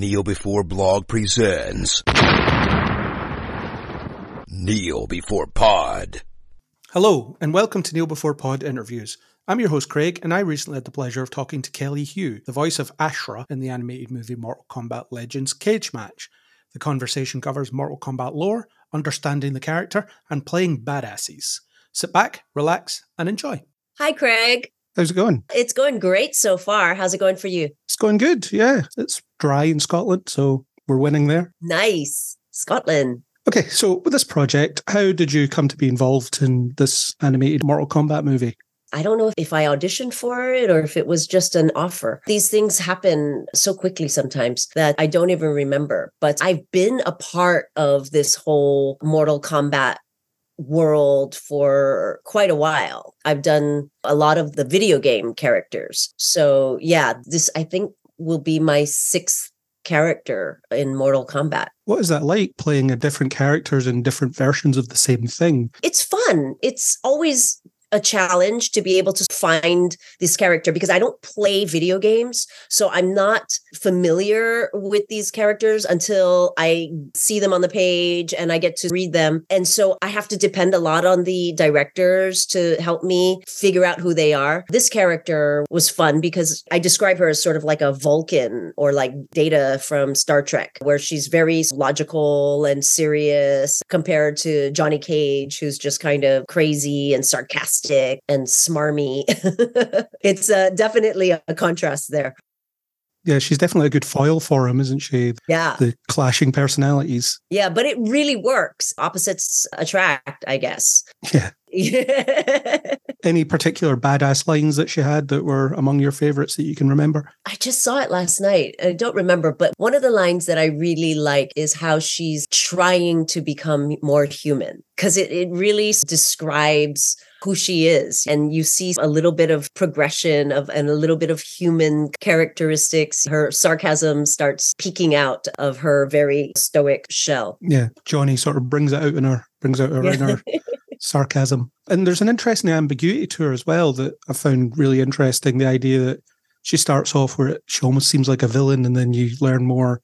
Kneel Before Blog presents Kneel Before Pod. Hello, and welcome to Kneel Before Pod interviews. I'm your host, Craig, and I recently had the pleasure of talking to Kelly Hu, the voice of Ashrah in the animated movie Mortal Kombat Legends Cage Match. The conversation covers Mortal Kombat lore, understanding the character, and playing badasses. Sit back, relax, and enjoy. Hi, Craig. How's it going? It's going great so far. How's it going for you? It's going good, yeah. It's dry in Scotland, so we're winning there. Nice. Scotland. Okay, so with this project, how did you come to be involved in this animated Mortal Kombat movie? I don't know if I auditioned for it or if it was just an offer. These things happen so quickly sometimes that I don't even remember. But I've been a part of this whole Mortal Kombat world for quite a while. I've done a lot of the video game characters. So, yeah, this I think will be my sixth character in Mortal Kombat. What is that like playing a different characters in different versions of the same thing? It's fun. It's always a challenge to be able to find this character because I don't play video games. So I'm not familiar with these characters until I see them on the page and I get to read them. And so I have to depend a lot on the directors to help me figure out who they are. This character was fun because I describe her as sort of like a Vulcan or like Data from Star Trek, where she's very logical and serious compared to Johnny Cage, who's just kind of crazy and sarcastic and smarmy. it's uh, definitely a, a contrast there. Yeah, she's definitely a good foil for him, isn't she? Yeah. The clashing personalities. Yeah, but it really works. Opposites attract, I guess. Yeah. Any particular badass lines that she had that were among your favorites that you can remember? I just saw it last night. I don't remember, but one of the lines that I really like is how she's trying to become more human because it, it really describes who she is. And you see a little bit of progression of and a little bit of human characteristics. Her sarcasm starts peeking out of her very stoic shell. Yeah. Johnny sort of brings it out in her, brings out her in her sarcasm. And there's an interesting ambiguity to her as well that I found really interesting. The idea that she starts off where she almost seems like a villain, and then you learn more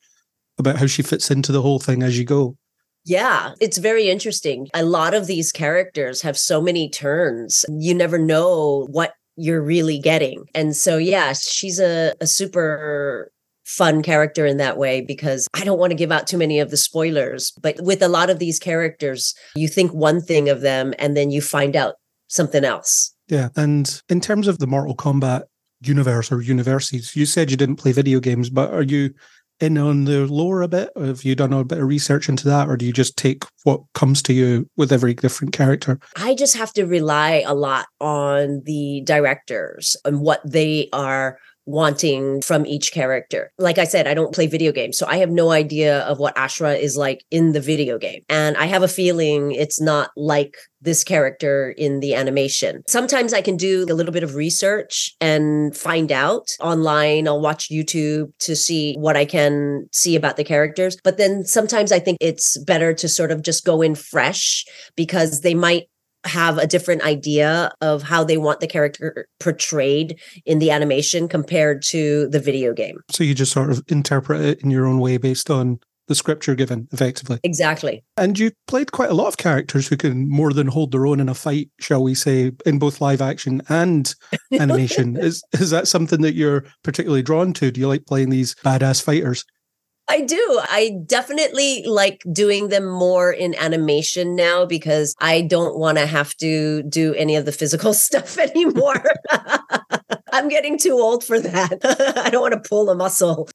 about how she fits into the whole thing as you go. Yeah, it's very interesting. A lot of these characters have so many turns. You never know what you're really getting. And so, yeah, she's a, a super fun character in that way because I don't want to give out too many of the spoilers. But with a lot of these characters, you think one thing of them and then you find out something else. Yeah. And in terms of the Mortal Kombat universe or universities, you said you didn't play video games, but are you in on the lore a bit? Have you done a bit of research into that, or do you just take what comes to you with every different character? I just have to rely a lot on the directors and what they are wanting from each character. Like I said, I don't play video games, so I have no idea of what Ashrah is like in the video game. And I have a feeling it's not like this character in the animation. Sometimes I can do a little bit of research and find out online. I'll watch YouTube to see what I can see about the characters. But then sometimes I think it's better to sort of just go in fresh because they might have a different idea of how they want the character portrayed in the animation compared to the video game. So you just sort of interpret it in your own way based on the script you're given, effectively. Exactly. And you've played quite a lot of characters who can more than hold their own in a fight, shall we say, in both live action and animation. is is that something that you're particularly drawn to? Do you like playing these badass fighters? I do. I definitely like doing them more in animation now because I don't want to have to do any of the physical stuff anymore. I'm getting too old for that. I don't want to pull a muscle.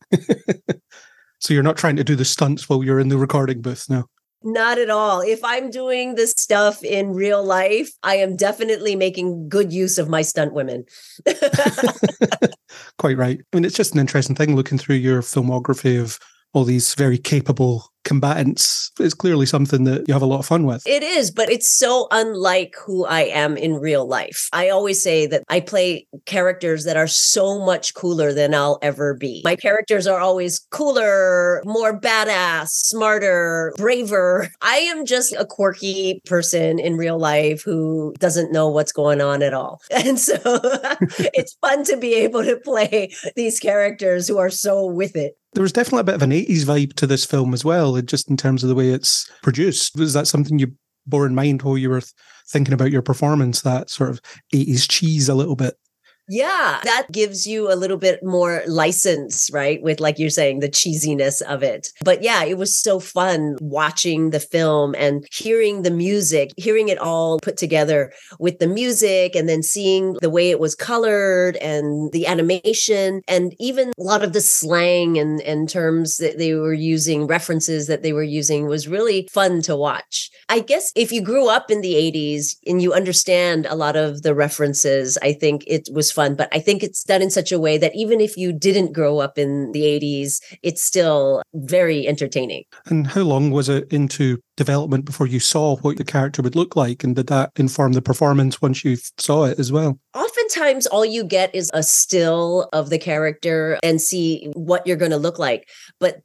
so you're not trying to do the stunts while you're in the recording booth now? Not at all. If I'm doing this stuff in real life, I am definitely making good use of my stunt women. Quite right. I mean, it's just an interesting thing looking through your filmography of all these very capable combatants is clearly something that you have a lot of fun with. It is, but it's so unlike who I am in real life. I always say that I play characters that are so much cooler than I'll ever be. My characters are always cooler, more badass, smarter, braver. I am just a quirky person in real life who doesn't know what's going on at all. And so it's fun to be able to play these characters who are so with it. There was definitely a bit of an 80s vibe to this film as well, just in terms of the way it's produced. Was that something you bore in mind while you were thinking about your performance, that sort of 80s cheese a little bit? Yeah, that gives you a little bit more license, right? With, like you're saying, the cheesiness of it. But yeah, it was so fun watching the film and hearing the music, hearing it all put together with the music and then seeing the way it was colored and the animation and even a lot of the slang and, and terms that they were using, references that they were using was really fun to watch. I guess if you grew up in the 80s and you understand a lot of the references, I think it was fun fun, but I think it's done in such a way that even if you didn't grow up in the 80s, it's still very entertaining. And how long was it into development before you saw what the character would look like? And did that inform the performance once you saw it as well? Oftentimes, all you get is a still of the character and see what you're going to look like. But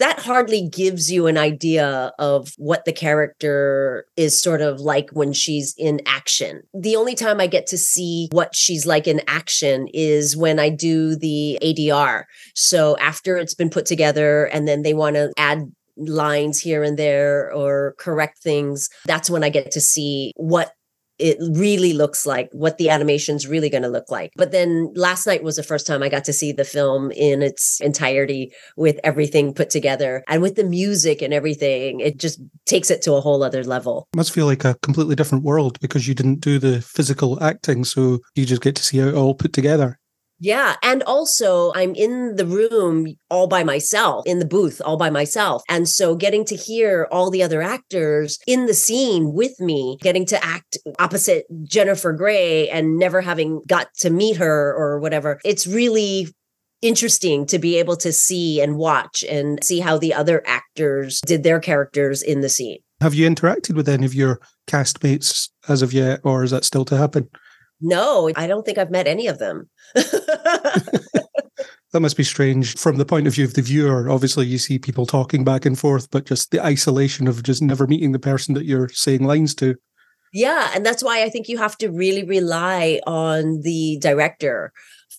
that hardly gives you an idea of what the character is sort of like when she's in action. The only time I get to see what she's like in action is when I do the ADR. So after it's been put together and then they want to add lines here and there or correct things, that's when I get to see what it really looks like, what the animation's really going to look like. But then last night was the first time I got to see the film in its entirety with everything put together and with the music and everything. It just takes it to a whole other level. It must feel like a completely different world because you didn't do the physical acting. So you just get to see it all put together. Yeah. And also, I'm in the room all by myself, in the booth all by myself. And so, getting to hear all the other actors in the scene with me, getting to act opposite Jennifer Grey and never having got to meet her or whatever, it's really interesting to be able to see and watch and see how the other actors did their characters in the scene. Have you interacted with any of your castmates as of yet, or is that still to happen? No, I don't think I've met any of them. that must be strange from the point of view of the viewer. Obviously, you see people talking back and forth, but just the isolation of just never meeting the person that you're saying lines to. Yeah. And that's why I think you have to really rely on the director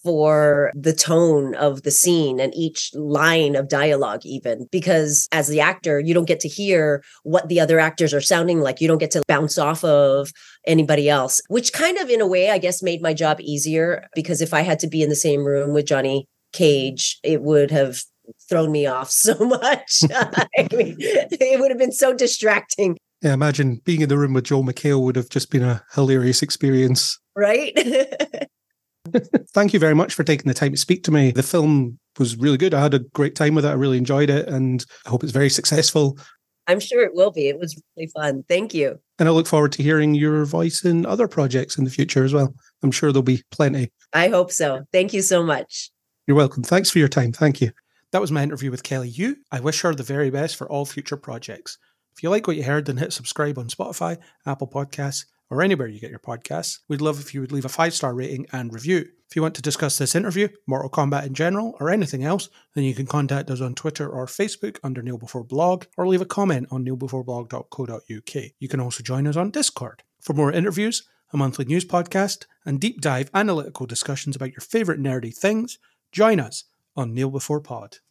for the tone of the scene and each line of dialogue, even because as the actor, you don't get to hear what the other actors are sounding like. You don't get to bounce off of anybody else, which kind of, in a way, I guess made my job easier because if I had to be in the same room with Johnny Cage, it would have thrown me off so much. I mean, it would have been so distracting. Yeah, imagine being in the room with Joel McHale would have just been a hilarious experience. Right? Thank you very much for taking the time to speak to me. The film was really good. I had a great time with it. I really enjoyed it and I hope it's very successful. I'm sure it will be. It was really fun. Thank you. And I look forward to hearing your voice in other projects in the future as well. I'm sure there'll be plenty. I hope so. Thank you so much. You're welcome. Thanks for your time. Thank you. That was my interview with Kelly Hu. I wish her the very best for all future projects. If you like what you heard, then hit subscribe on Spotify, Apple Podcasts, or anywhere you get your podcasts. We'd love if you would leave a five star rating and review. If you want to discuss this interview, Mortal Kombat in general, or anything else, then you can contact us on Twitter or Facebook under Kneel Before Blog, or leave a comment on kneelbeforeblog.co.uk. You can also join us on Discord. For more interviews, a monthly news podcast, and deep dive analytical discussions about your favourite nerdy things, join us on Kneel Before Pod.